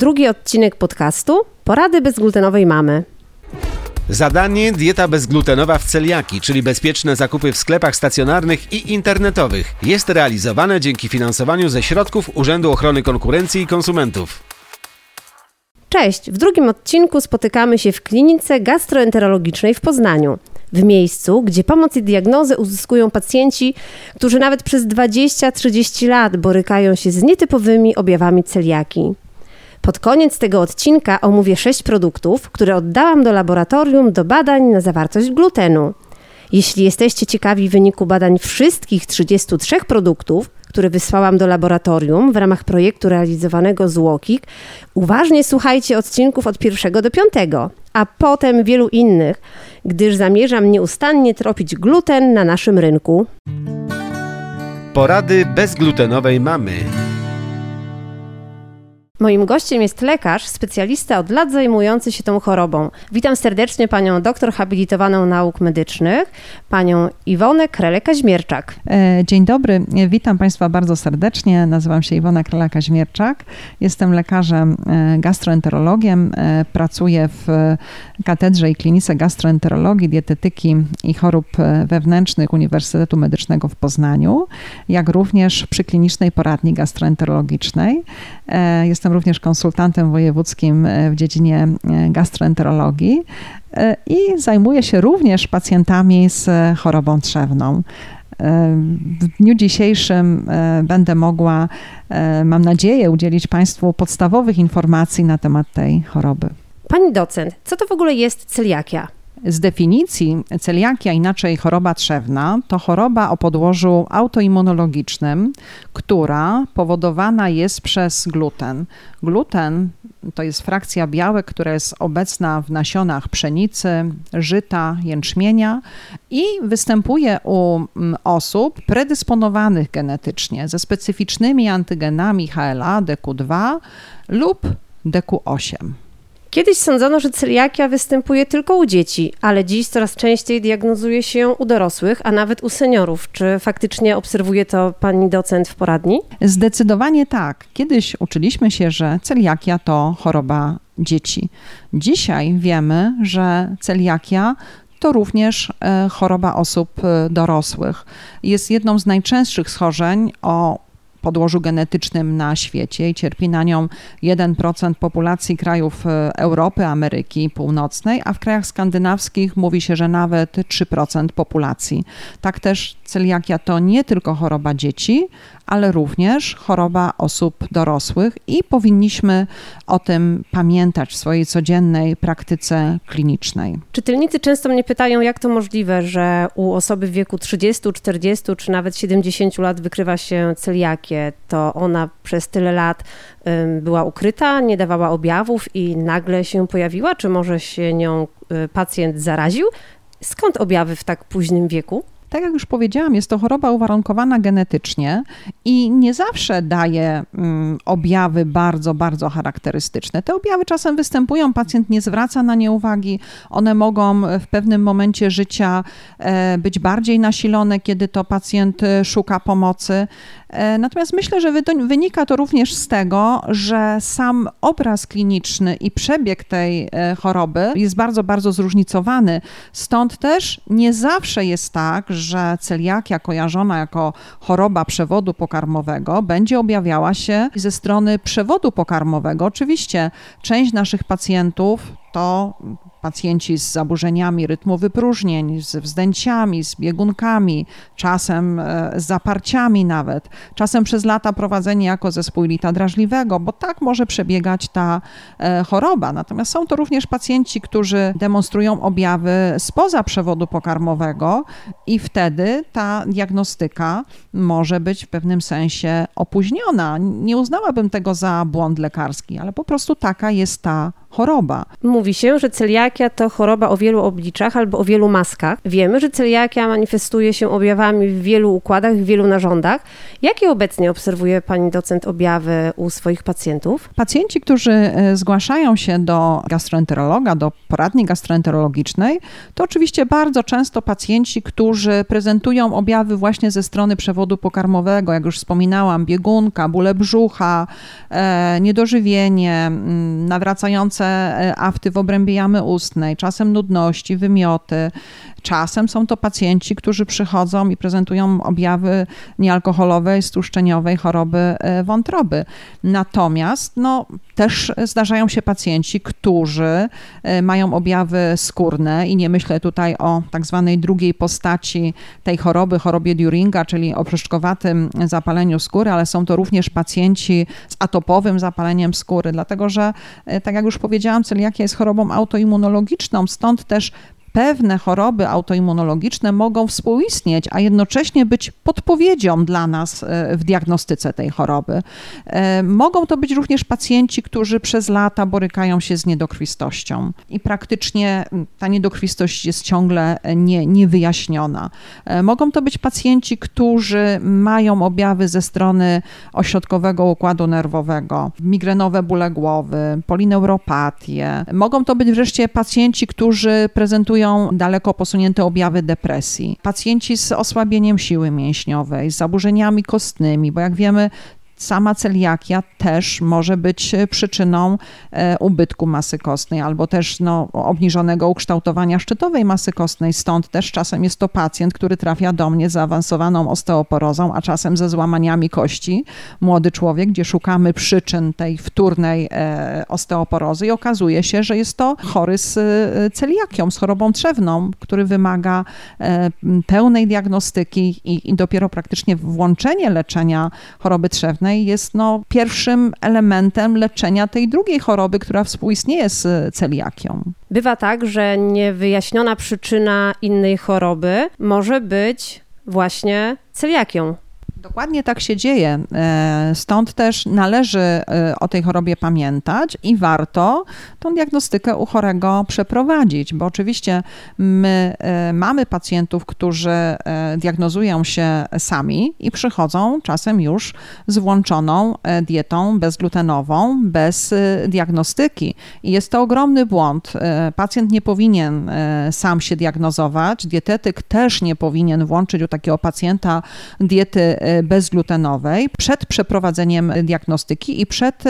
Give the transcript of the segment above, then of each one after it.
Drugi odcinek podcastu Porady bezglutenowej mamy. Zadanie dieta bezglutenowa w celiaki, czyli bezpieczne zakupy w sklepach stacjonarnych i internetowych, jest realizowane dzięki finansowaniu ze środków Urzędu Ochrony Konkurencji i Konsumentów. Cześć! W drugim odcinku spotykamy się w klinice gastroenterologicznej w Poznaniu. W miejscu, gdzie pomoc i diagnozę uzyskują pacjenci, którzy nawet przez 20-30 lat borykają się z nietypowymi objawami celiaki. Pod koniec tego odcinka omówię sześć produktów, które oddałam do laboratorium do badań na zawartość glutenu. Jeśli jesteście ciekawi wyniku badań wszystkich 33 produktów, które wysłałam do laboratorium w ramach projektu realizowanego z Łokik, uważnie słuchajcie odcinków od pierwszego do piątego, a potem wielu innych, gdyż zamierzam nieustannie tropić gluten na naszym rynku. Porady bezglutenowej mamy. Moim gościem jest lekarz, specjalista od lat zajmujący się tą chorobą. Witam serdecznie panią doktor habilitowaną nauk medycznych, panią Iwonę Krele-Kaźmierczak. E, dzień dobry, witam państwa bardzo serdecznie. Nazywam się Iwona Krele-Kaźmierczak. Jestem lekarzem e, gastroenterologiem. E, pracuję w katedrze i klinice gastroenterologii, dietetyki i chorób wewnętrznych Uniwersytetu Medycznego w Poznaniu, jak również przy klinicznej poradni gastroenterologicznej. Jestem Jestem również konsultantem wojewódzkim e, w dziedzinie e, gastroenterologii e, i zajmuję się również pacjentami z chorobą trzewną. W dniu dzisiejszym będę mogła, mam nadzieję, udzielić Państwu podstawowych informacji na temat tej choroby. Pani docent, co to w ogóle jest celiakia? Z definicji celiakia, inaczej choroba trzewna, to choroba o podłożu autoimmunologicznym, która powodowana jest przez gluten. Gluten to jest frakcja białek, która jest obecna w nasionach pszenicy, żyta, jęczmienia i występuje u mm, osób predysponowanych genetycznie ze specyficznymi antygenami HLA, DQ2 lub DQ8. Kiedyś sądzono, że celiakia występuje tylko u dzieci, ale dziś coraz częściej diagnozuje się ją u dorosłych, a nawet u seniorów. Czy faktycznie obserwuje to pani docent w poradni? Zdecydowanie tak. Kiedyś uczyliśmy się, że celiakia to choroba dzieci. Dzisiaj wiemy, że celiakia to również e, choroba osób e, dorosłych. Jest jedną z najczęstszych schorzeń o podłożu genetycznym na świecie i cierpi na nią 1% populacji krajów e, Europy, Ameryki Północnej, a w krajach skandynawskich mówi się, że nawet 3% populacji. Tak też celiakia to nie tylko choroba dzieci, ale również choroba osób dorosłych i powinniśmy o tym pamiętać w swojej codziennej praktyce klinicznej. Czytelnicy często mnie pytają, jak to możliwe, że u osoby w wieku 30, 40 czy nawet 70 lat wykrywa się celiakię. To ona przez tyle lat była ukryta, nie dawała objawów i nagle się pojawiła? Czy może się nią y, pacjent zaraził? Skąd objawy w tak późnym wieku? Tak jak już powiedziałam, jest to choroba uwarunkowana genetycznie i nie zawsze daje mm, objawy bardzo, bardzo charakterystyczne. Te objawy czasem występują, pacjent nie zwraca na nie uwagi, one mogą w pewnym momencie życia e, być bardziej nasilone, kiedy to pacjent e, szuka pomocy. E, natomiast myślę, że wynika to również z tego, że sam obraz kliniczny i przebieg tej choroby jest bardzo, bardzo zróżnicowany. Stąd też nie zawsze jest tak, że celiakia kojarzona jako choroba przewodu pokarmowego będzie objawiała się ze strony przewodu pokarmowego. Oczywiście część naszych pacjentów to pacjenci z zaburzeniami rytmu wypróżnień, z wzdęciami, z biegunkami, czasem e, z zaparciami nawet, czasem przez lata prowadzeni jako zespół lita drażliwego, bo tak może przebiegać ta e, choroba. Natomiast są to również pacjenci, którzy demonstrują objawy spoza przewodu pokarmowego i wtedy ta diagnostyka może być w pewnym sensie opóźniona. Nie uznałabym tego za błąd lekarski, ale po prostu taka jest ta choroba. Mówi się, że celiakia to choroba o wielu obliczach albo o wielu maskach. Wiemy, że celiakia manifestuje się objawami w wielu układach, w wielu narządach. Jakie obecnie obserwuje pani docent objawy u swoich pacjentów? Pacjenci, którzy e, zgłaszają się do gastroenterologa, do poradni gastroenterologicznej, to oczywiście bardzo często pacjenci, którzy prezentują objawy właśnie ze strony przewodu pokarmowego, jak już wspominałam, biegunka, bóle brzucha, e, niedożywienie, mm, nawracające e, afty w obrębie jamy ustnej, czasem nudności, wymioty. Czasem są to pacjenci, którzy przychodzą i prezentują objawy niealkoholowej, stłuszczeniowej choroby e, wątroby. Natomiast no, też zdarzają się pacjenci, którzy e, mają objawy skórne i nie myślę tutaj o tak zwanej drugiej postaci tej choroby, chorobie Duringa, czyli opryszczkowatym zapaleniu skóry, ale są to również pacjenci z atopowym zapaleniem skóry, dlatego że, e, tak jak już powiedziałam, celiakia jest chorobą autoimmunologiczną, stąd też pewne choroby autoimmunologiczne mogą współistnieć, a jednocześnie być podpowiedzią dla nas e, w diagnostyce tej choroby. E, mogą to być również pacjenci, którzy przez lata borykają się z niedokrwistością i praktycznie ta niedokrwistość jest ciągle nie, niewyjaśniona. E, mogą to być pacjenci, którzy mają objawy ze strony ośrodkowego układu nerwowego, migrenowe bóle głowy, polineuropatię. Mogą to być wreszcie pacjenci, którzy prezentują daleko posunięte objawy depresji. Pacjenci z osłabieniem siły mięśniowej, z zaburzeniami kostnymi, bo jak wiemy, sama celiakia też może być e, przyczyną e, ubytku masy kostnej albo też no, obniżonego ukształtowania szczytowej masy kostnej. Stąd też czasem jest to pacjent, który trafia do mnie z zaawansowaną osteoporozą, a czasem ze złamaniami kości. Młody człowiek, gdzie szukamy przyczyn tej wtórnej e, osteoporozy i okazuje się, że jest to chory z celiakią, z chorobą trzewną, który wymaga pełnej diagnostyki i, i dopiero praktycznie włączenie leczenia choroby trzewnej jest no, pierwszym elementem leczenia tej drugiej choroby, która współistnieje z celiakią. Bywa tak, że niewyjaśniona przyczyna innej choroby może być właśnie celiakią. Dokładnie tak się dzieje. E, stąd też należy e, o tej chorobie pamiętać i warto tą diagnostykę u chorego przeprowadzić, bo oczywiście my e, mamy pacjentów, którzy diagnozują się sami i przychodzą czasem już z włączoną dietą bezglutenową, bez diagnostyki. I jest to ogromny błąd. Pacjent nie powinien sam się diagnozować, dietetyk też nie powinien włączyć u takiego pacjenta diety bezglutenowej przed przeprowadzeniem diagnostyki i przed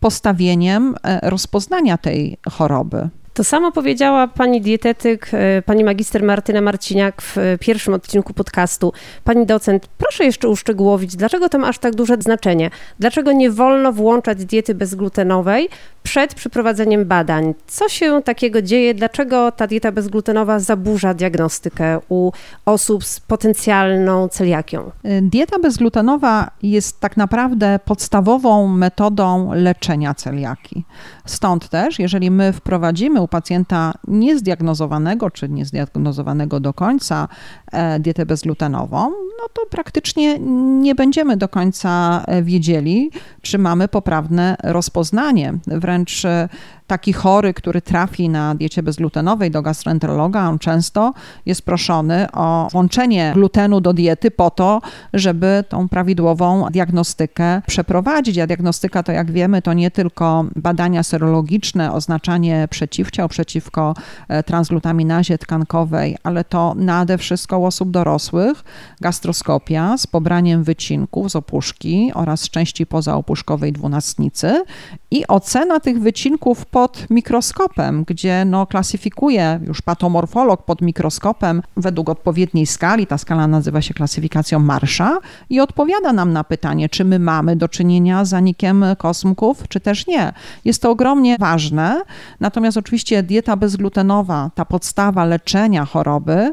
postawieniem e, rozpoznania tej choroby. To samo powiedziała pani dietetyk, e, pani magister Martyna Marciniak w e, pierwszym odcinku podcastu. Pani docent, proszę jeszcze uszczegółowić, dlaczego tam aż tak duże znaczenie? Dlaczego nie wolno włączać diety bezglutenowej przed przeprowadzeniem badań? Co się takiego dzieje? Dlaczego ta dieta bezglutenowa zaburza diagnostykę u osób z potencjalną celiakią? E, dieta bezglutenowa jest tak naprawdę podstawową metodą leczenia celiaki. Stąd też, jeżeli my wprowadzimy u pacjenta niezdiagnozowanego czy niezdiagnozowanego do końca e, dietę bezglutenową, no to praktycznie nie będziemy do końca e, wiedzieli, czy mamy poprawne rozpoznanie. Wręcz e, taki chory, który trafi na diecie bezglutenowej do gastroenterologa, on często jest proszony o włączenie glutenu do diety po to, żeby tą prawidłową diagnostykę przeprowadzić. A diagnostyka to, jak wiemy, to nie tylko badania serologiczne, oznaczanie przeciwciał przeciwko e, transglutaminazie tkankowej, ale to nade wszystko u osób dorosłych gastroskopia z pobraniem wycinków z opuszki oraz z części pozaopuszkowej dwunastnicy i ocena tych wycinków pod mikroskopem, gdzie no, klasyfikuje już patomorfolog pod mikroskopem według odpowiedniej skali. Ta skala nazywa się klasyfikacją Marsha i odpowiada nam na pytanie, czy my mamy do czynienia z zanikiem kosmków, czy też nie. Jest to ogromnie ważne, natomiast oczywiście dieta bezglutenowa, ta podstawa leczenia choroby,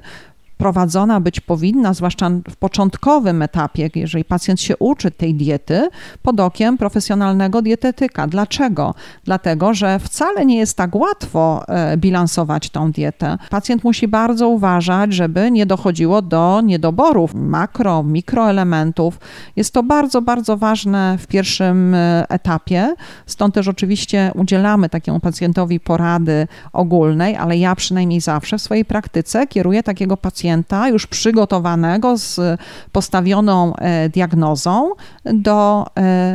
prowadzona być powinna, zwłaszcza w początkowym etapie, jeżeli pacjent się uczy tej diety, pod okiem profesjonalnego dietetyka. Dlaczego? Dlatego, że wcale nie jest tak łatwo e, bilansować tą dietę. Pacjent musi bardzo uważać, żeby nie dochodziło do niedoborów makro, mikroelementów. Jest to bardzo, bardzo ważne w pierwszym e, etapie. Stąd też oczywiście udzielamy takiemu pacjentowi porady ogólnej, ale ja przynajmniej zawsze w swojej praktyce kieruję takiego pacjenta już przygotowanego z postawioną e, diagnozą do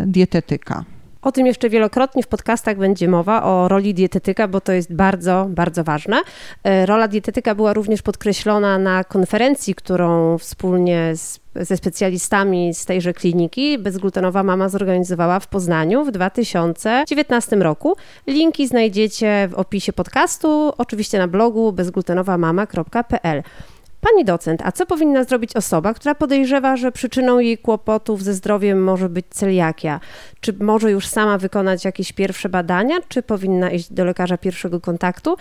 dietetyka. O tym jeszcze wielokrotnie w podcastach będzie mowa, o roli dietetyka, bo to jest bardzo, bardzo ważne. E, rola dietetyka była również podkreślona na konferencji, którą wspólnie z, ze specjalistami z tejże kliniki Bezglutenowa Mama zorganizowała w Poznaniu w 2019 roku. Linki znajdziecie w opisie podcastu, oczywiście na blogu bezglutenowamama.pl. Pani docent, a co powinna zrobić osoba, która podejrzewa, że przyczyną jej kłopotów ze zdrowiem może być celiakia? Czy może już sama wykonać jakieś pierwsze badania, czy powinna iść do lekarza pierwszego kontaktu?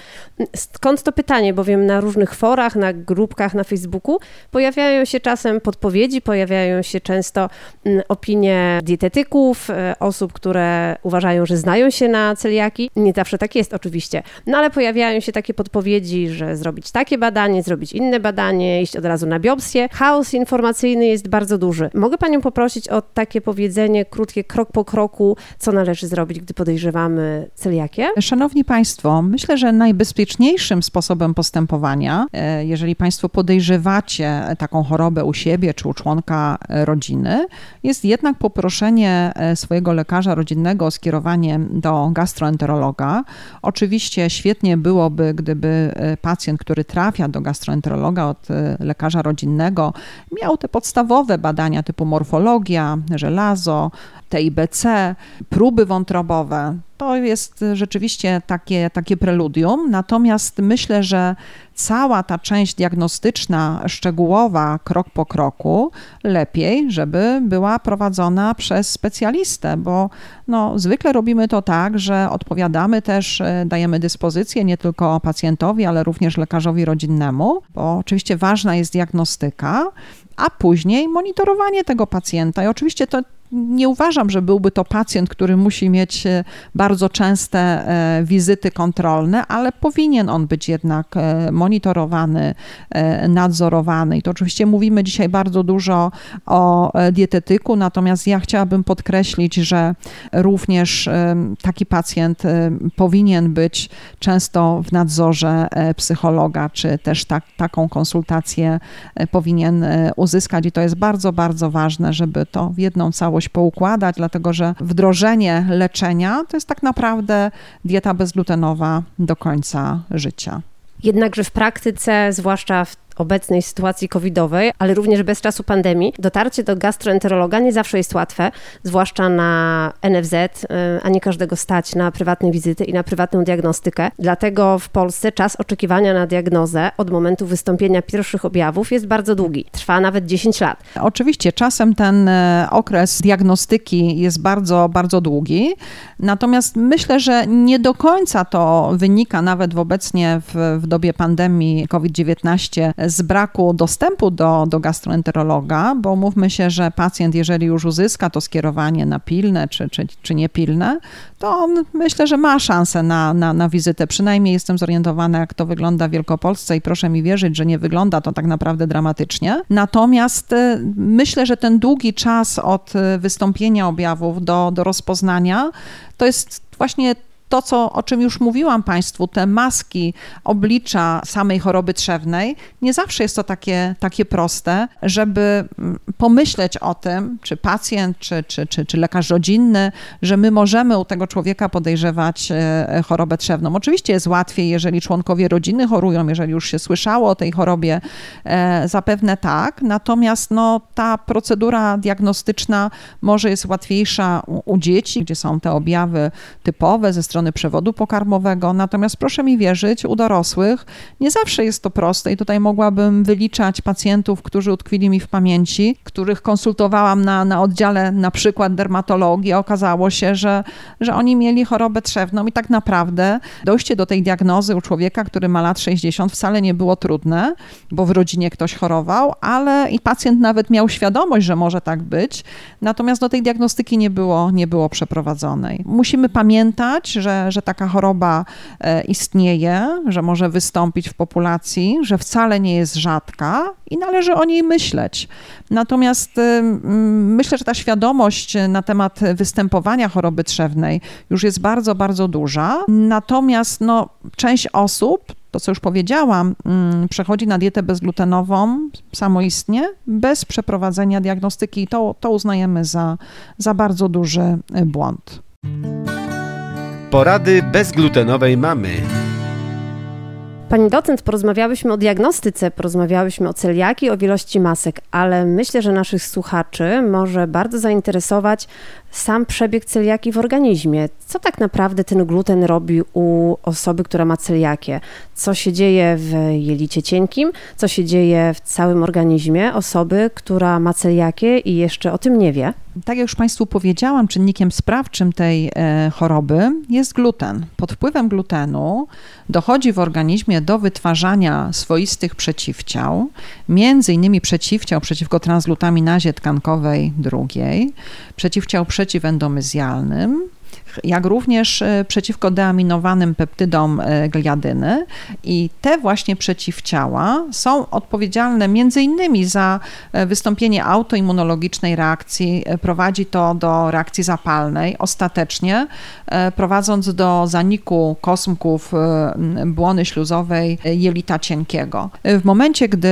Skąd to pytanie, bowiem na różnych forach, na grupkach na Facebooku pojawiają się czasem podpowiedzi, pojawiają się często mm, opinie dietetyków, e, osób, które uważają, że znają się na celiaki. Nie zawsze tak jest oczywiście, no ale pojawiają się takie podpowiedzi, że zrobić takie badanie, zrobić inne badanie, stanie, iść od razu na biopsję. Chaos informacyjny jest bardzo duży. Mogę Panią poprosić o takie powiedzenie krótkie, krok po kroku, co należy zrobić, gdy podejrzewamy celiakię? Szanowni Państwo, myślę, że najbezpieczniejszym sposobem postępowania, e, jeżeli Państwo podejrzewacie taką chorobę u siebie czy u członka e, rodziny, jest jednak poproszenie e, swojego lekarza rodzinnego o skierowanie do gastroenterologa. Oczywiście świetnie byłoby, gdyby pacjent, który trafia do gastroenterologa Y, lekarza rodzinnego, miał te podstawowe badania typu morfologia, żelazo, TIBC, próby wątrobowe. To jest rzeczywiście takie, takie preludium. Natomiast myślę, że cała ta część diagnostyczna, szczegółowa, krok po kroku, lepiej, żeby była prowadzona przez specjalistę, bo no, zwykle robimy to tak, że odpowiadamy też, e, dajemy dyspozycję nie tylko pacjentowi, ale również lekarzowi rodzinnemu, bo oczywiście ważna jest diagnostyka, a później monitorowanie tego pacjenta. I oczywiście to nie uważam, że byłby to pacjent, który musi mieć e, bardzo częste e, wizyty kontrolne, ale powinien on być jednak e, monitorowany, nadzorowany. I to oczywiście mówimy dzisiaj bardzo dużo o dietetyku, natomiast ja chciałabym podkreślić, że również taki pacjent powinien być często w nadzorze psychologa, czy też tak, taką konsultację powinien uzyskać. I to jest bardzo, bardzo ważne, żeby to w jedną całość jakoś poukładać, dlatego że wdrożenie leczenia to jest tak naprawdę dieta bezglutenowa do końca życia. Jednakże w praktyce, zwłaszcza w obecnej sytuacji covidowej, ale również bez czasu pandemii, dotarcie do gastroenterologa nie zawsze jest łatwe, zwłaszcza na NFZ, y, a nie każdego stać na prywatne wizyty i na prywatną diagnostykę. Dlatego w Polsce czas oczekiwania na diagnozę od momentu wystąpienia pierwszych objawów jest bardzo długi. Trwa nawet 10 lat. Oczywiście czasem ten e, okres diagnostyki jest bardzo, bardzo długi, natomiast myślę, że nie do końca to wynika nawet w obecnie w, w dobie pandemii COVID-19 z braku dostępu do, do gastroenterologa, bo mówmy się, że pacjent, jeżeli już uzyska to skierowanie na pilne czy, czy, czy niepilne, to on myślę, że ma szansę na, na, na wizytę. Przynajmniej jestem zorientowana, jak to wygląda w Wielkopolsce i proszę mi wierzyć, że nie wygląda to tak naprawdę dramatycznie. Natomiast y, myślę, że ten długi czas od y, wystąpienia objawów do, do rozpoznania to jest właśnie to, co, o czym już mówiłam Państwu, te maski oblicza samej choroby trzewnej, nie zawsze jest to takie, takie proste, żeby mm, pomyśleć o tym, czy pacjent, czy, czy, czy, czy lekarz rodzinny, że my możemy u tego człowieka podejrzewać e, chorobę trzewną. Oczywiście jest łatwiej, jeżeli członkowie rodziny chorują, jeżeli już się słyszało o tej chorobie, e, zapewne tak, natomiast no, ta procedura diagnostyczna może jest łatwiejsza u, u dzieci, gdzie są te objawy typowe ze strony przewodu pokarmowego. Natomiast proszę mi wierzyć, u dorosłych nie zawsze jest to proste i tutaj mogłabym wyliczać pacjentów, którzy utkwili mi w pamięci, których konsultowałam na, na oddziale na przykład dermatologii. Okazało się, że, że oni mieli chorobę trzewną i tak naprawdę dojście do tej diagnozy u człowieka, który ma lat 60 wcale nie było trudne, bo w rodzinie ktoś chorował, ale i pacjent nawet miał świadomość, że może tak być, natomiast do tej diagnostyki nie było, nie było przeprowadzonej. Musimy pamiętać, że, że taka choroba e, istnieje, że może wystąpić w populacji, że wcale nie jest rzadka i należy o niej myśleć. Natomiast myślę, że ta świadomość na temat występowania choroby trzewnej już jest bardzo, bardzo duża. Natomiast no, część osób to co już powiedziałam, mm, przechodzi na dietę bezglutenową samoistnie, bez przeprowadzenia diagnostyki i to, to uznajemy za, za bardzo duży błąd. Porady bezglutenowej mamy. Pani docent, porozmawiałyśmy o diagnostyce, porozmawiałyśmy o celiaki, o wielości masek, ale myślę, że naszych słuchaczy może bardzo zainteresować sam przebieg celiaki w organizmie. Co tak naprawdę ten gluten robi u osoby, która ma celiakię? Co się dzieje w jelicie cienkim? Co się dzieje w całym organizmie osoby, która ma celiakię i jeszcze o tym nie wie? Tak jak już Państwu powiedziałam, czynnikiem sprawczym tej e, choroby jest gluten. Pod wpływem glutenu dochodzi w organizmie do wytwarzania swoistych przeciwciał, między innymi przeciwciał przeciwko transglutaminazie tkankowej drugiej, przeciwciał przeciwendomyzjalnym, jak również e, przeciwko deaminowanym peptydom e, gliadyny i te właśnie przeciwciała są odpowiedzialne między innymi za e, wystąpienie autoimmunologicznej reakcji, prowadzi to do reakcji zapalnej, ostatecznie prowadząc do zaniku kosmków błony śluzowej jelita cienkiego. W momencie, gdy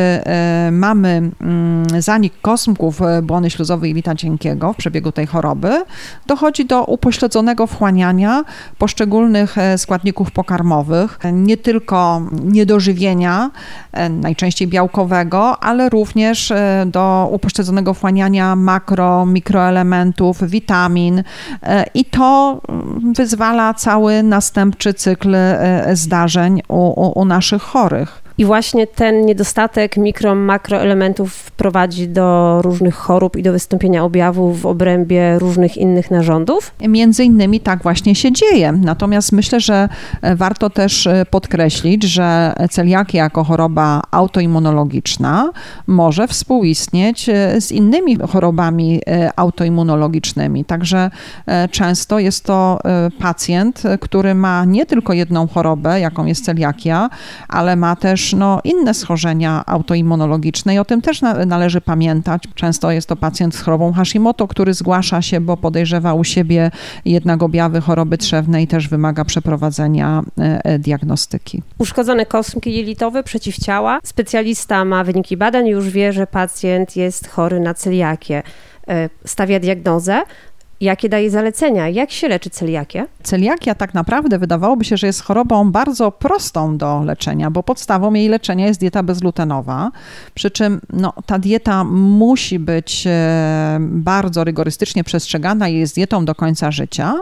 mamy mm, zanik kosmków błony śluzowej jelita cienkiego w przebiegu tej choroby, dochodzi do upośledzonego wchłaniania poszczególnych e, składników pokarmowych, nie tylko niedożywienia, e, najczęściej białkowego, ale również e, do upośledzonego wchłaniania makro, mikroelementów, witamin i to mm, wyzwala cały następczy cykl zdarzeń u, u, u naszych chorych. I właśnie ten niedostatek mikro, makroelementów prowadzi do różnych chorób i do wystąpienia objawów w obrębie różnych innych narządów? Między innymi tak właśnie się dzieje. Natomiast myślę, że e, warto też e, podkreślić, że celiakia jako choroba autoimmunologiczna może współistnieć e, z innymi chorobami autoimmunologicznymi. Także często jest to pacjent, który ma nie tylko jedną chorobę, jaką jest celiakia, ale ma też no, inne schorzenia autoimmunologiczne i o tym też należy pamiętać. Często jest to pacjent z chorobą Hashimoto, który zgłasza się, bo podejrzewa u siebie jednak objawy choroby trzewnej też wymaga przeprowadzenia e, e, diagnostyki. Uszkodzone kostki jelitowe, przeciwciała. Specjalista ma wyniki badań już wie, że pacjent jest chory na celiakię e, stawia diagnozę, Jakie daje zalecenia? Jak się leczy celiakię? Celiakia tak naprawdę wydawałoby się, że jest chorobą bardzo prostą do leczenia, bo podstawą jej leczenia jest dieta bezglutenowa. Przy czym no, ta dieta musi być e, bardzo rygorystycznie przestrzegana i jest dietą do końca życia.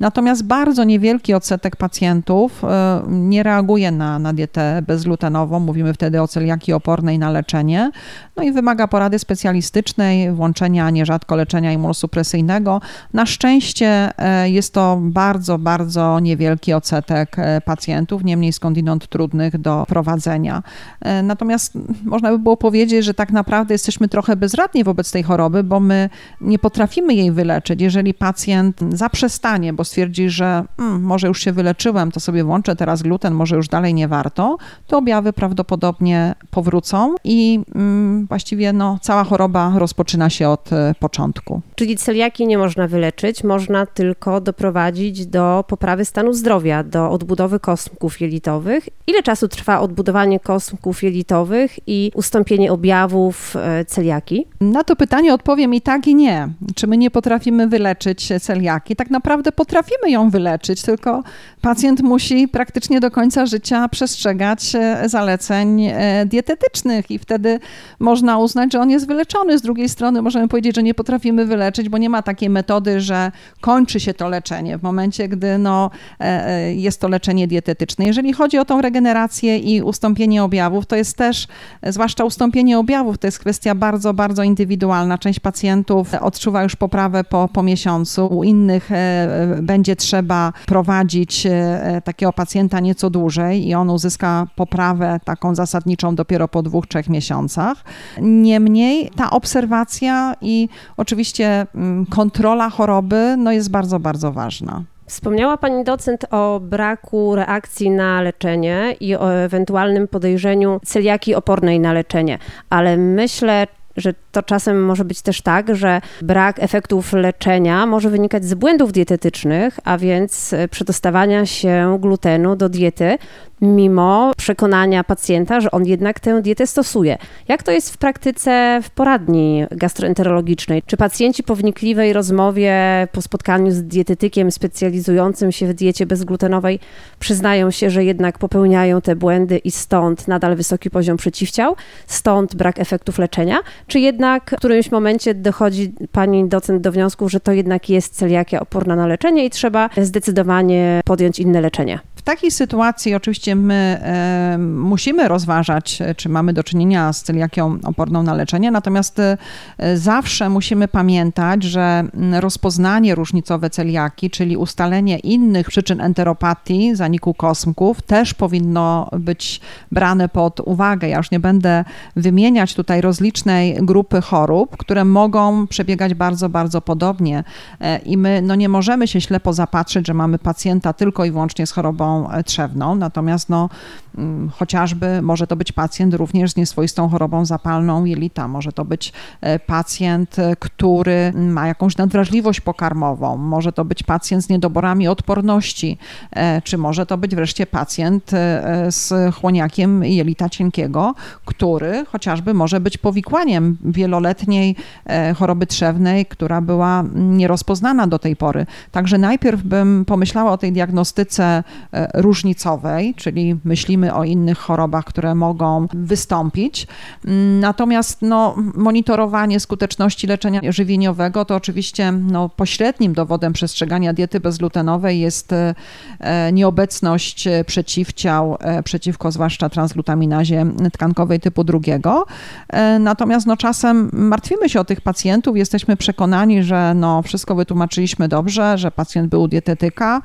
Natomiast bardzo niewielki odsetek pacjentów e, nie reaguje na, na dietę bezglutenową. Mówimy wtedy o celiakii opornej na leczenie. No i wymaga porady specjalistycznej, włączenia nierzadko leczenia immunosupresyjnego. Na szczęście e, jest to bardzo, bardzo niewielki odsetek e, pacjentów, niemniej skądinąd trudnych do prowadzenia. E, natomiast można by było powiedzieć, że tak naprawdę jesteśmy trochę bezradni wobec tej choroby, bo my nie potrafimy jej wyleczyć. Jeżeli pacjent zaprzestanie, bo stwierdzi, że hmm, może już się wyleczyłem, to sobie włączę teraz gluten, może już dalej nie warto, to objawy prawdopodobnie powrócą i hmm, właściwie no, cała choroba rozpoczyna się od początku. Czyli celiaki nie można wyleczyć, można tylko doprowadzić do poprawy stanu zdrowia, do odbudowy kostków jelitowych. Ile czasu trwa odbudowanie kostków jelitowych i ustąpienie objawów e, celiaki? Na to pytanie odpowiem i tak i nie. Czy my nie potrafimy wyleczyć celiaki? Tak naprawdę potrafimy ją wyleczyć, tylko pacjent musi praktycznie do końca życia przestrzegać e, zaleceń e, dietetycznych i wtedy można uznać, że on jest wyleczony. Z drugiej strony możemy powiedzieć, że nie potrafimy wyleczyć, bo nie ma takiej metody, metody, że kończy się to leczenie w momencie, gdy no, jest to leczenie dietetyczne. Jeżeli chodzi o tą regenerację i ustąpienie objawów, to jest też, zwłaszcza ustąpienie objawów, to jest kwestia bardzo, bardzo indywidualna. Część pacjentów odczuwa już poprawę po, po miesiącu, u innych będzie trzeba prowadzić takiego pacjenta nieco dłużej i on uzyska poprawę taką zasadniczą dopiero po dwóch, trzech miesiącach. Niemniej ta obserwacja i oczywiście mm, kontrola choroby no jest bardzo, bardzo ważna. Wspomniała Pani docent o braku reakcji na leczenie i o ewentualnym podejrzeniu celiaki opornej na leczenie, ale myślę, że to czasem może być też tak, że brak efektów leczenia może wynikać z błędów dietetycznych, a więc przedostawania się glutenu do diety, mimo przekonania pacjenta, że on jednak tę dietę stosuje. Jak to jest w praktyce w poradni gastroenterologicznej? Czy pacjenci po wnikliwej rozmowie, po spotkaniu z dietetykiem specjalizującym się w diecie bezglutenowej przyznają się, że jednak popełniają te błędy i stąd nadal wysoki poziom przeciwciał, stąd brak efektów leczenia? Czy jednak w którymś momencie dochodzi pani docent do wniosku, że to jednak jest celiakia oporna na leczenie i trzeba zdecydowanie podjąć inne leczenie? Takiej sytuacji oczywiście my musimy rozważać, czy mamy do czynienia z celiakią oporną na leczenie, natomiast e, zawsze musimy pamiętać, że rozpoznanie różnicowe celiaki, czyli ustalenie innych przyczyn enteropatii, zaniku kosmków, też powinno być brane pod uwagę. Ja już nie będę wymieniać tutaj rozlicznej grupy chorób, które mogą przebiegać bardzo, bardzo podobnie e, i my no, nie możemy się ślepo zapatrzyć, że mamy pacjenta tylko i wyłącznie z chorobą trzewną, natomiast no, mm, chociażby może to być pacjent również z nieswoistą chorobą zapalną jelita, może to być e, pacjent, e, który ma jakąś nadwrażliwość pokarmową, może to być pacjent z niedoborami odporności, e, czy może to być wreszcie pacjent z chłoniakiem jelita cienkiego, który chociażby może być powikłaniem wieloletniej choroby trzewnej, która była nierozpoznana do tej pory. Także najpierw bym pomyślała o tej diagnostyce różnicowej, czyli myślimy o innych chorobach, które mogą wystąpić. Natomiast no, monitorowanie skuteczności leczenia żywieniowego to oczywiście no, pośrednim dowodem przestrzegania diety bezglutenowej jest e, nieobecność przeciwciał e, przeciwko zwłaszcza transglutaminazie tkankowej typu drugiego. E, natomiast no, czasem martwimy się o tych pacjentów, jesteśmy przekonani, że no, wszystko wytłumaczyliśmy dobrze, że pacjent był dietetyka,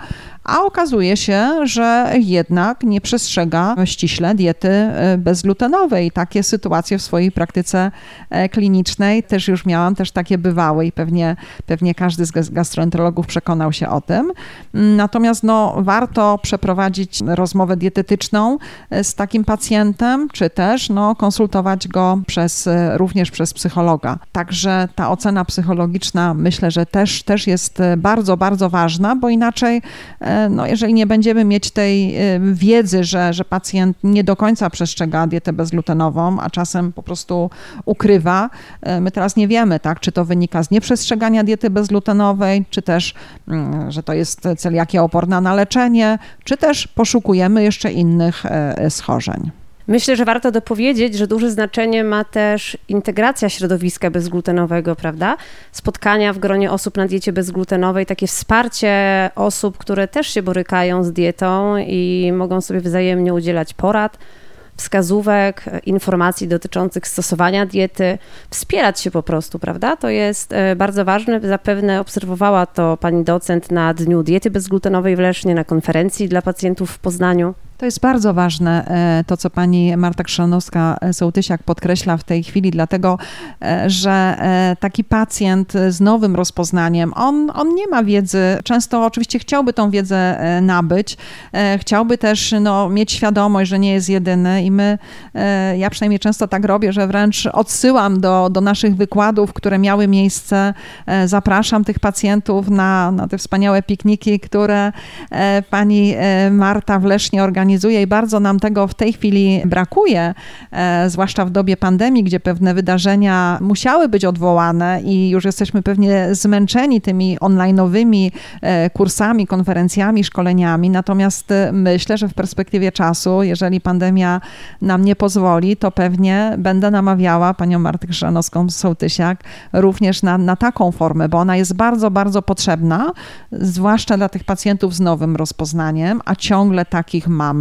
a okazuje się, że jednak nie przestrzega ściśle diety e, bezglutenowej. Takie sytuacje w swojej praktyce e, klinicznej też już miałam, też takie bywały i pewnie, pewnie każdy z gastroenterologów przekonał się o tym. Natomiast no, warto przeprowadzić rozmowę dietetyczną e, z takim pacjentem, czy też no, konsultować go przez, również przez psychologa. Także ta ocena psychologiczna myślę, że też, też jest bardzo, bardzo ważna, bo inaczej, no, jeżeli nie będziemy mieć tej y, wiedzy, że, że pacjent nie do końca przestrzega dietę bezglutenową, a czasem po prostu ukrywa. Y, my teraz nie wiemy, tak, czy to wynika z nieprzestrzegania diety bezglutenowej, czy też, mm, że to jest celiakia oporna na leczenie, czy też poszukujemy jeszcze innych y, schorzeń. Myślę, że warto dopowiedzieć, że duże znaczenie ma też integracja środowiska bezglutenowego, prawda? Spotkania w gronie osób na diecie bezglutenowej, takie wsparcie osób, które też się borykają z dietą i mogą sobie wzajemnie udzielać porad wskazówek, informacji dotyczących stosowania diety, wspierać się po prostu, prawda? To jest e, bardzo ważne. Zapewne obserwowała to pani docent na Dniu Diety Bezglutenowej w Lesznie, na konferencji dla pacjentów w Poznaniu. To jest bardzo ważne, e, to co pani Marta Krzanowska-Sołtysiak podkreśla w tej chwili, dlatego, e, że e, taki pacjent z nowym rozpoznaniem, on, on nie ma wiedzy, często oczywiście chciałby tą wiedzę nabyć, chciałby też no, mieć świadomość, że nie jest jedyny i my, ja przynajmniej często tak robię, że wręcz odsyłam do, do naszych wykładów, które miały miejsce, zapraszam tych pacjentów na, na te wspaniałe pikniki, które pani Marta w Lesznie organizuje, organizuje i bardzo nam tego w tej chwili brakuje, e, zwłaszcza w dobie pandemii, gdzie pewne wydarzenia musiały być odwołane i już jesteśmy pewnie zmęczeni tymi online'owymi e, kursami, konferencjami, szkoleniami. Natomiast e, myślę, że w perspektywie czasu, jeżeli pandemia nam nie pozwoli, to pewnie będę namawiała panią Martę Krzanowską-Sołtysiak również na, na taką formę, bo ona jest bardzo, bardzo potrzebna, zwłaszcza dla tych pacjentów z nowym rozpoznaniem, a ciągle takich mamy,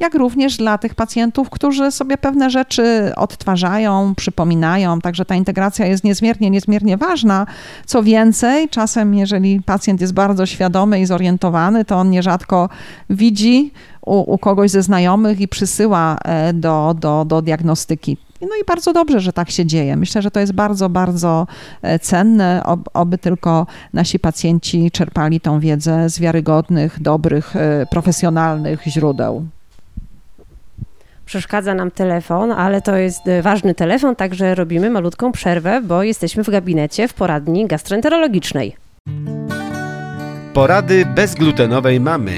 jak również dla tych pacjentów, którzy sobie pewne rzeczy odtwarzają, przypominają, także ta integracja jest niezmiernie, niezmiernie ważna. Co więcej, czasem jeżeli pacjent jest bardzo świadomy i zorientowany, to on nierzadko widzi u, u kogoś ze znajomych i przysyła e, do, do, do diagnostyki no i bardzo dobrze, że tak się dzieje. Myślę, że to jest bardzo, bardzo e, cenne, oby tylko nasi pacjenci czerpali tą wiedzę z wiarygodnych, dobrych, e, profesjonalnych źródeł. Przeszkadza nam telefon, ale to jest e, ważny telefon, także robimy malutką przerwę, bo jesteśmy w gabinecie w poradni gastroenterologicznej. Porady bezglutenowej mamy.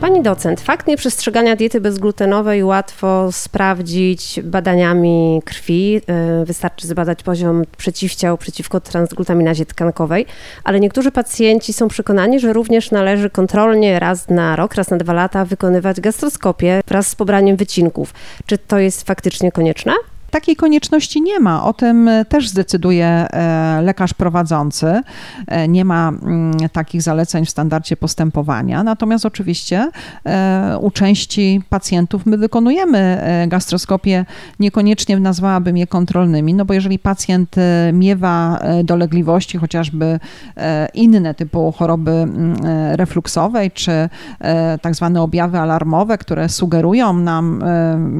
Pani docent, fakt nieprzestrzegania diety bezglutenowej łatwo sprawdzić badaniami krwi. E, wystarczy zbadać poziom przeciwciał przeciwko transglutaminazie tkankowej, ale niektórzy pacjenci są przekonani, że również należy kontrolnie raz na rok, raz na dwa lata wykonywać gastroskopię wraz z pobraniem wycinków. Czy to jest faktycznie konieczne? Takiej konieczności nie ma. O tym e, też zdecyduje e, lekarz prowadzący. E, nie ma mm, takich zaleceń w standardzie postępowania. Natomiast oczywiście u części pacjentów my wykonujemy gastroskopię, niekoniecznie nazwałabym je kontrolnymi, no bo jeżeli pacjent miewa dolegliwości, chociażby inne typu choroby mm, refluksowej, czy tak zwane objawy alarmowe, które sugerują nam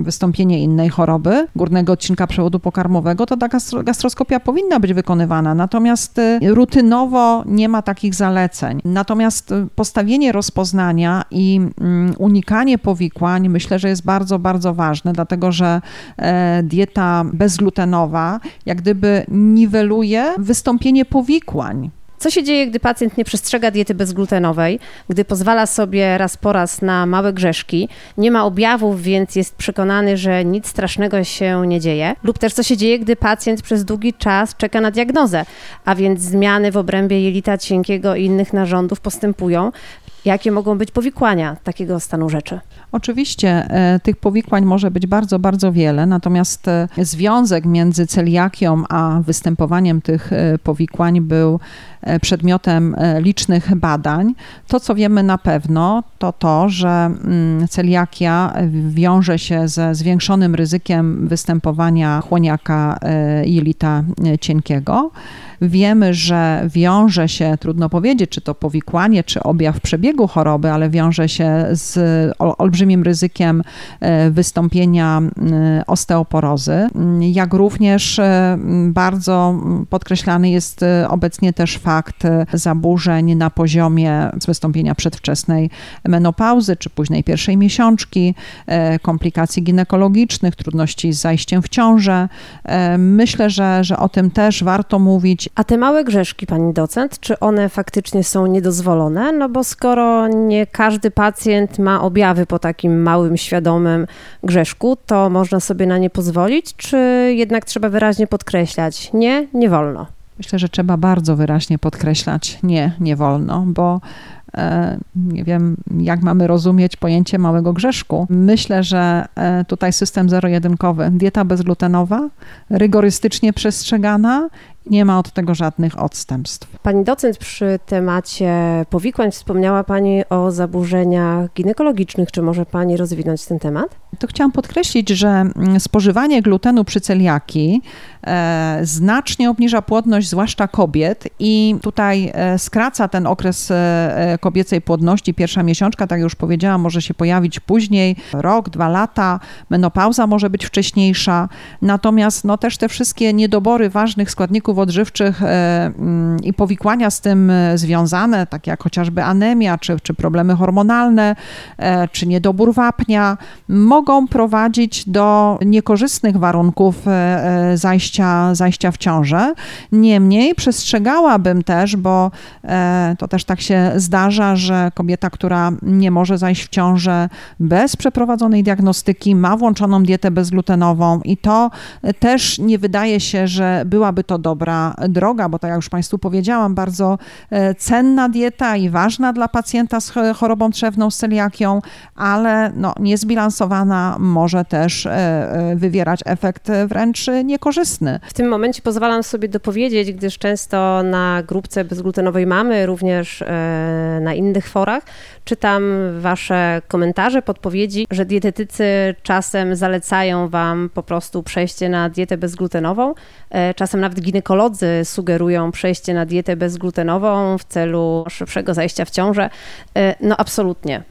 wystąpienie innej choroby górnego odcinka przewodu pokarmowego, to ta gastroskopia powinna być wykonywana. Natomiast y, rutynowo nie ma takich zaleceń. Natomiast y, postawienie rozpoznania i mm, unikanie powikłań myślę, że jest bardzo, bardzo ważne, dlatego że e, dieta bezglutenowa jak gdyby niweluje wystąpienie powikłań. Co się dzieje, gdy pacjent nie przestrzega diety bezglutenowej, gdy pozwala sobie raz po raz na małe grzeszki, nie ma objawów, więc jest przekonany, że nic strasznego się nie dzieje? Lub też co się dzieje, gdy pacjent przez długi czas czeka na diagnozę, a więc zmiany w obrębie jelita cienkiego i innych narządów postępują, Jakie mogą być powikłania takiego stanu rzeczy? Oczywiście e, tych powikłań może być bardzo, bardzo wiele, natomiast e, związek między celiakią a występowaniem tych e, powikłań był przedmiotem licznych badań. To, co wiemy na pewno, to to, że mm, celiakia wiąże się ze zwiększonym ryzykiem występowania chłoniaka jelita cienkiego. Wiemy, że wiąże się, trudno powiedzieć, czy to powikłanie, czy objaw przebiegu choroby, ale wiąże się z olbrzymim ryzykiem e, wystąpienia e, osteoporozy, jak również e, bardzo podkreślany jest obecnie też fakt zaburzeń na poziomie wystąpienia przedwczesnej menopauzy, czy późnej pierwszej miesiączki, komplikacji ginekologicznych, trudności z zajściem w ciążę. Myślę, że, że o tym też warto mówić a te małe grzeszki, pani docent, czy one faktycznie są niedozwolone? No bo skoro nie każdy pacjent ma objawy po takim małym, świadomym grzeszku, to można sobie na nie pozwolić, czy jednak trzeba wyraźnie podkreślać, nie, nie wolno? Myślę, że trzeba bardzo wyraźnie podkreślać, nie, nie wolno, bo E, nie wiem, jak mamy rozumieć pojęcie małego grzeszku. Myślę, że e, tutaj system zero-jedynkowy, dieta bezglutenowa, rygorystycznie przestrzegana, nie ma od tego żadnych odstępstw. Pani docent przy temacie powikłań wspomniała Pani o zaburzeniach ginekologicznych. Czy może Pani rozwinąć ten temat? To chciałam podkreślić, że mm, spożywanie glutenu przy celiaki e, znacznie obniża płodność, zwłaszcza kobiet i tutaj e, skraca ten okres e, kobiecej płodności. Pierwsza miesiączka, tak jak już powiedziałam, może się pojawić później, rok, dwa lata, menopauza może być wcześniejsza. Natomiast no, też te wszystkie niedobory ważnych składników odżywczych mm, i powikłania z tym związane, takie jak chociażby anemia, czy, czy problemy hormonalne, czy niedobór wapnia, mogą prowadzić do niekorzystnych warunków zajścia, zajścia w ciążę. Niemniej przestrzegałabym też, bo to też tak się zdarza, że kobieta, która nie może zajść w ciążę bez przeprowadzonej diagnostyki, ma włączoną dietę bezglutenową i to też nie wydaje się, że byłaby to dobra droga, bo tak jak już Państwu powiedziałam, bardzo e, cenna dieta i ważna dla pacjenta z chorobą trzewną, z celiakią, ale no, niezbilansowana może też e, e, wywierać efekt wręcz niekorzystny. W tym momencie pozwalam sobie dopowiedzieć, gdyż często na grupce bezglutenowej mamy, również na innych forach, czytam Wasze komentarze, podpowiedzi, że dietetycy czasem zalecają Wam po prostu przejście na dietę bezglutenową. Czasem nawet ginekolodzy sugerują przejście na dietę bezglutenową w celu szybszego zajścia w ciążę. E, no absolutnie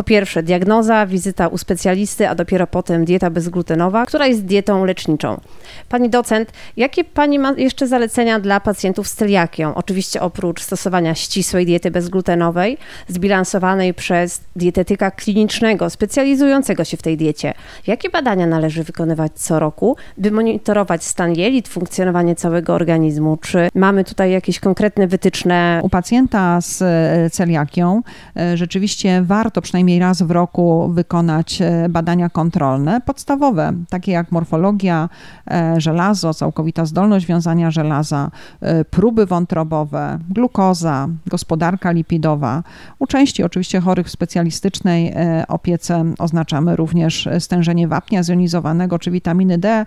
po pierwsze diagnoza, wizyta u specjalisty, a dopiero potem dieta bezglutenowa, która jest dietą leczniczą. Pani docent, jakie Pani ma jeszcze zalecenia dla pacjentów z celiakią? Oczywiście oprócz stosowania ścisłej diety bezglutenowej, zbilansowanej przez dietetyka klinicznego, specjalizującego się w tej diecie. Jakie badania należy wykonywać co roku, by monitorować stan jelit, funkcjonowanie całego organizmu? Czy mamy tutaj jakieś konkretne wytyczne? U pacjenta z e, celiakią e, rzeczywiście warto przynajmniej przynajmniej raz w roku wykonać e, badania kontrolne, podstawowe, takie jak morfologia, e, żelazo, całkowita zdolność wiązania żelaza, e, próby wątrobowe, glukoza, gospodarka lipidowa. U części oczywiście chorych w specjalistycznej opiece oznaczamy również stężenie wapnia zjonizowanego czy witaminy D,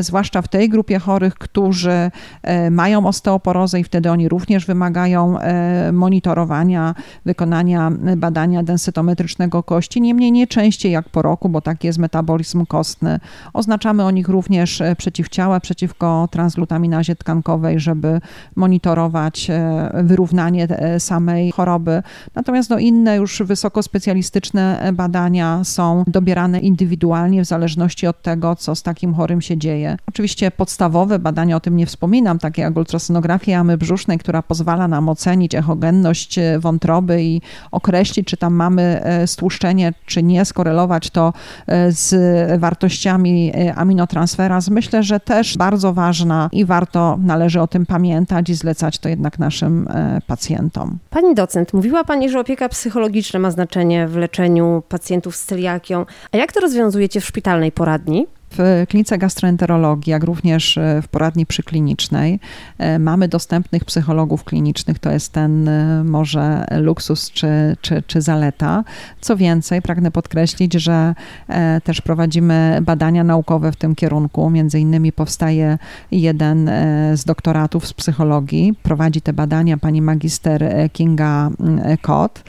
zwłaszcza w tej grupie chorych, którzy mają osteoporozę i wtedy oni również wymagają monitorowania, wykonania badania densytometrycznego kości, niemniej nie częściej jak po roku, bo tak jest metabolizm kostny. Oznaczamy o nich również e, przeciwciała przeciwko transglutaminazie tkankowej, żeby monitorować e, wyrównanie e, samej choroby. Natomiast no, inne już wysokospecjalistyczne badania są dobierane indywidualnie w zależności od tego, co z takim chorym się dzieje. Oczywiście podstawowe badania, o tym nie wspominam, takie jak ultrasonografia jamy brzusznej, która pozwala nam ocenić echogenność wątroby i określić, czy tam mamy stłuszczenie, czy nie, skorelować to e, z wartościami e, aminotransferaz, myślę, że też bardzo ważna i warto, należy o tym pamiętać i zlecać to jednak naszym e, pacjentom. Pani docent, mówiła Pani, że opieka psychologiczna ma znaczenie w leczeniu pacjentów z celiakią. A jak to rozwiązujecie w szpitalnej poradni? W klinice gastroenterologii, jak również e, w poradni przyklinicznej e, mamy dostępnych psychologów klinicznych. To jest ten e, może luksus czy, czy, czy zaleta. Co więcej, pragnę podkreślić, że też prowadzimy badania naukowe w tym kierunku. Między innymi powstaje jeden z doktoratów z psychologii. Prowadzi te badania pani magister Kinga Kot.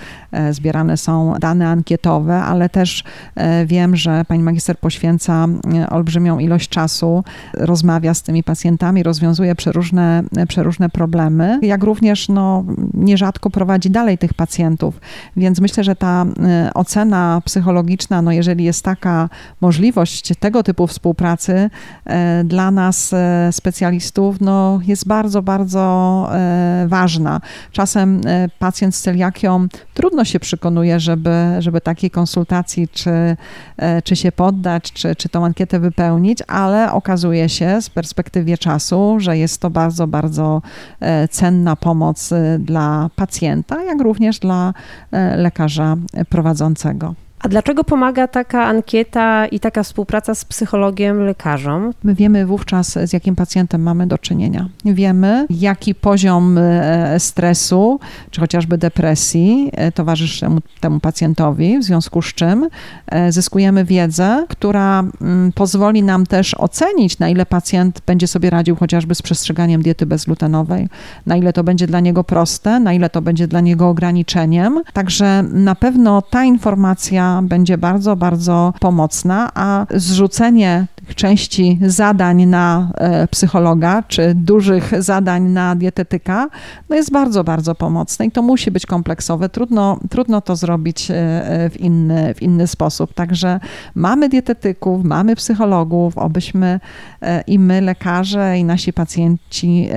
Zbierane są dane ankietowe, ale też wiem, że pani magister poświęca olbrzymią ilość czasu, rozmawia z tymi pacjentami, rozwiązuje przeróżne, przeróżne problemy, jak również no, nierzadko prowadzi dalej tych pacjentów. Więc myślę, że ta y, ocena psychologiczna, no jeżeli jest taka możliwość tego typu współpracy y, dla nas y, specjalistów, no jest bardzo, bardzo ważna. Czasem pacjent z celiakią trudno się przekonuje, żeby, żeby takiej konsultacji, czy, czy się poddać, czy, czy tą ankietę wypełnić, ale okazuje się z perspektywy czasu, że jest to bardzo, bardzo e, cenna pomoc e, dla pacjenta, jak również dla e, lekarza prowadzącego. A dlaczego pomaga taka ankieta i taka współpraca z psychologiem, lekarzom? My wiemy wówczas, z jakim pacjentem mamy do czynienia. Wiemy, jaki poziom e, stresu, czy chociażby depresji e, towarzyszy temu, temu pacjentowi, w związku z czym e, zyskujemy wiedzę, która mm, pozwoli nam też ocenić, na ile pacjent będzie sobie radził chociażby z przestrzeganiem diety bezglutenowej, na ile to będzie dla niego proste, na ile to będzie dla niego ograniczeniem. Także na pewno ta informacja będzie bardzo, bardzo pomocna, a zrzucenie części zadań na e, psychologa, czy dużych zadań na dietetyka, no jest bardzo, bardzo pomocne i to musi być kompleksowe. Trudno, trudno to zrobić e, w inny, w inny sposób. Także mamy dietetyków, mamy psychologów, obyśmy i my, lekarze, i nasi pacjenci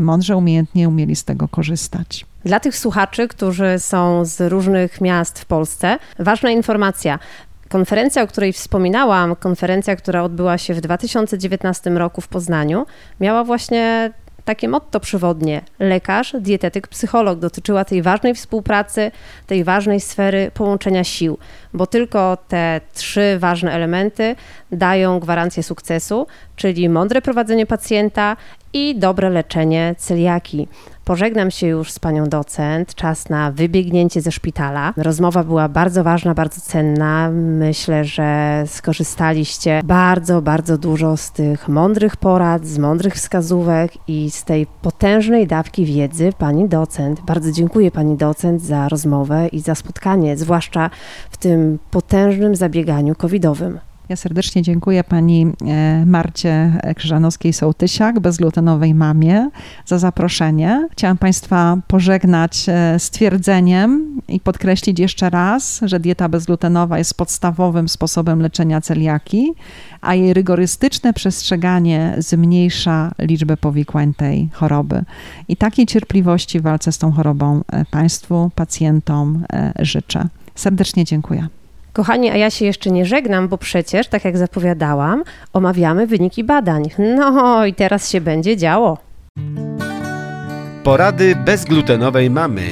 mądrze, umiejętnie umieli z tego korzystać. Dla tych słuchaczy, którzy są z różnych miast w Polsce, ważna informacja. Konferencja, o której wspominałam, konferencja, która odbyła się w 2019 roku w Poznaniu, miała właśnie takie motto przewodnie: lekarz, dietetyk, psycholog. Dotyczyła tej ważnej współpracy, tej ważnej sfery połączenia sił, bo tylko te trzy ważne elementy dają gwarancję sukcesu, czyli mądre prowadzenie pacjenta i dobre leczenie celiaki. Pożegnam się już z panią docent. Czas na wybiegnięcie ze szpitala. Rozmowa była bardzo ważna, bardzo cenna. Myślę, że skorzystaliście bardzo, bardzo dużo z tych mądrych porad, z mądrych wskazówek i z tej potężnej dawki wiedzy pani docent. Bardzo dziękuję pani docent za rozmowę i za spotkanie, zwłaszcza w tym potężnym zabieganiu covidowym. Ja serdecznie dziękuję pani e, Marcie Krzyżanowskiej-Sołtysiak, bezglutenowej mamie, za zaproszenie. Chciałam państwa pożegnać e, stwierdzeniem i podkreślić jeszcze raz, że dieta bezglutenowa jest podstawowym sposobem leczenia celiaki, a jej rygorystyczne przestrzeganie zmniejsza liczbę powikłań tej choroby. I takiej cierpliwości w walce z tą chorobą e, państwu, pacjentom życzę. Serdecznie dziękuję. Kochani, a ja się jeszcze nie żegnam, bo przecież, tak jak zapowiadałam, omawiamy wyniki badań. No i teraz się będzie działo. Porady bezglutenowej mamy.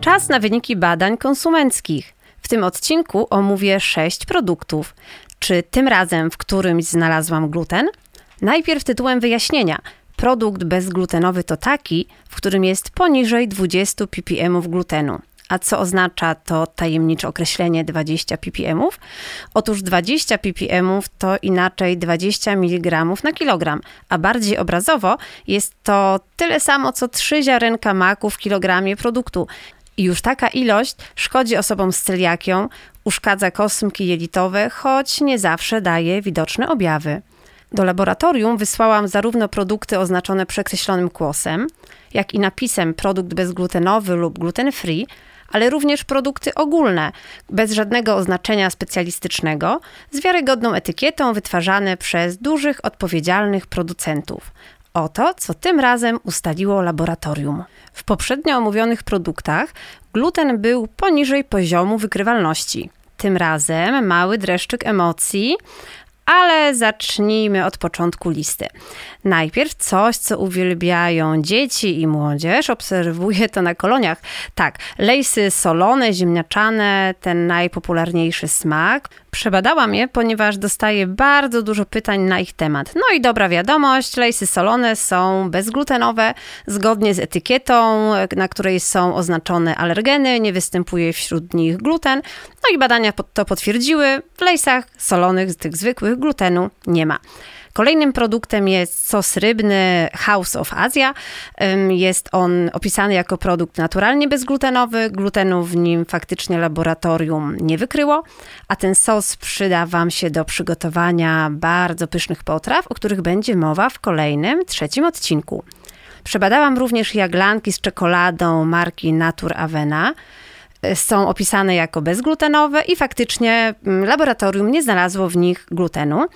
Czas na wyniki badań konsumenckich. W tym odcinku omówię sześć produktów. Czy tym razem w którymś znalazłam gluten? Najpierw tytułem wyjaśnienia. Produkt bezglutenowy to taki, w którym jest poniżej 20 ppm glutenu. A co oznacza to tajemnicze określenie 20 ppm? Otóż 20 ppm to inaczej 20 mg na kilogram, a bardziej obrazowo jest to tyle samo co 3 ziarenka maku w kilogramie produktu. I już taka ilość szkodzi osobom z celiakią, uszkadza kosmki jelitowe, choć nie zawsze daje widoczne objawy. Do laboratorium wysłałam zarówno produkty oznaczone przekreślonym kłosem, jak i napisem produkt bezglutenowy lub gluten free, ale również produkty ogólne, bez żadnego oznaczenia specjalistycznego, z wiarygodną etykietą wytwarzane przez dużych, odpowiedzialnych producentów. Oto, co tym razem ustaliło laboratorium. W poprzednio omówionych produktach gluten był poniżej poziomu wykrywalności. Tym razem mały dreszczyk emocji, ale zacznijmy od początku listy. Najpierw coś, co uwielbiają dzieci i młodzież. Obserwuję to na koloniach. Tak, lejsy solone, ziemniaczane, ten najpopularniejszy smak. Przebadałam je, ponieważ dostaję bardzo dużo pytań na ich temat. No i dobra wiadomość, lejsy solone są bezglutenowe, zgodnie z etykietą, na której są oznaczone alergeny, nie występuje wśród nich gluten. No i badania to potwierdziły, w lejsach solonych, tych zwykłych, glutenu nie ma. Kolejnym produktem jest sos rybny House of Asia. Jest on opisany jako produkt naturalnie bezglutenowy. Glutenu w nim faktycznie laboratorium nie wykryło, a ten sos przyda Wam się do przygotowania bardzo pysznych potraw, o których będzie mowa w kolejnym, trzecim odcinku. Przebadałam również jaglanki z czekoladą marki Natur Avena są opisane jako bezglutenowe i faktycznie mm, laboratorium nie znalazło w nich glutenu.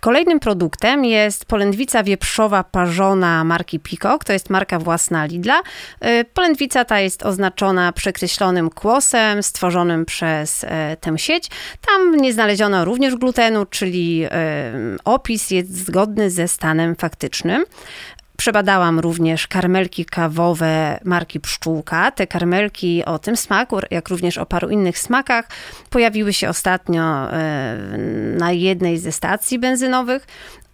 Kolejnym produktem jest polędwica wieprzowa parzona marki Peacock, to jest marka własna Lidla. Y, polędwica ta jest oznaczona przekreślonym kłosem stworzonym przez e, tę sieć. Tam nie znaleziono również glutenu, czyli opis jest zgodny ze stanem faktycznym. Przebadałam również karmelki kawowe marki Pszczółka. Te karmelki o tym smaku, jak również o paru innych smakach, pojawiły się ostatnio e, na jednej ze stacji benzynowych.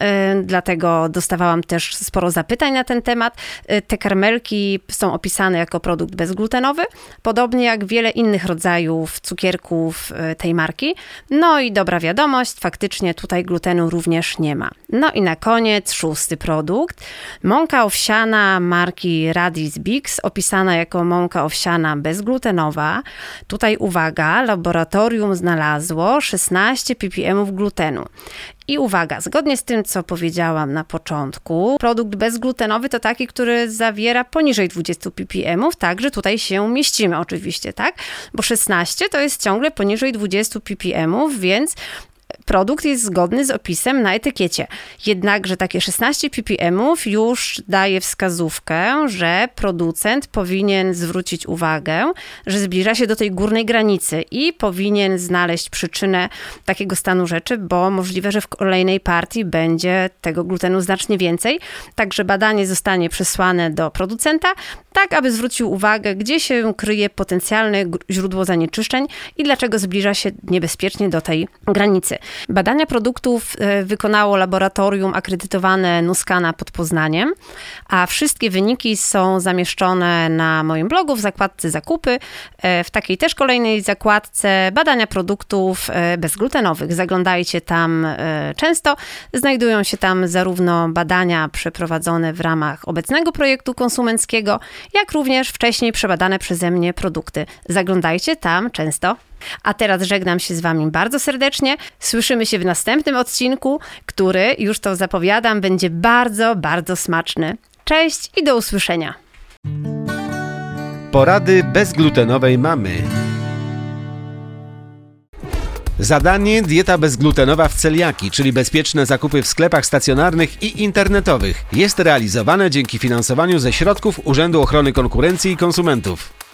Y, dlatego dostawałam też sporo zapytań na ten temat. Y, te karmelki są opisane jako produkt bezglutenowy, podobnie jak wiele innych rodzajów cukierków y, tej marki. No i dobra wiadomość, faktycznie tutaj glutenu również nie ma. No i na koniec szósty produkt. Mąka owsiana marki Radis Bix, opisana jako mąka owsiana bezglutenowa. Tutaj uwaga, laboratorium znalazło 16 ppm glutenu. I uwaga, zgodnie z tym, co powiedziałam na początku, produkt bezglutenowy to taki, który zawiera poniżej 20 ppm, także tutaj się mieścimy oczywiście, tak? Bo 16 to jest ciągle poniżej 20 ppm, więc produkt jest zgodny z opisem na etykiecie. Jednakże takie 16 ppm już daje wskazówkę, że producent powinien zwrócić uwagę, że zbliża się do tej górnej granicy i powinien znaleźć przyczynę takiego stanu rzeczy, bo możliwe, że w kolejnej partii będzie tego glutenu znacznie więcej. Także badanie zostanie przesłane do producenta, tak aby zwrócił uwagę, gdzie się kryje potencjalne źródło zanieczyszczeń i dlaczego zbliża się niebezpiecznie do tej granicy. Badania produktów e, wykonało laboratorium akredytowane Nuskana pod Poznaniem, a wszystkie wyniki są zamieszczone na moim blogu w zakładce zakupy, e, w takiej też kolejnej zakładce badania produktów e, bezglutenowych. Zaglądajcie tam często. Znajdują się tam zarówno badania przeprowadzone w ramach obecnego projektu konsumenckiego, jak również wcześniej przebadane przeze mnie produkty. Zaglądajcie tam często. A teraz żegnam się z Wami bardzo serdecznie. Słyszymy się w następnym odcinku, który, już to zapowiadam, będzie bardzo, bardzo smaczny. Cześć i do usłyszenia. Porady bezglutenowej mamy. Zadanie dieta bezglutenowa w celiaki, czyli bezpieczne zakupy w sklepach stacjonarnych i internetowych, jest realizowane dzięki finansowaniu ze środków Urzędu Ochrony Konkurencji i Konsumentów.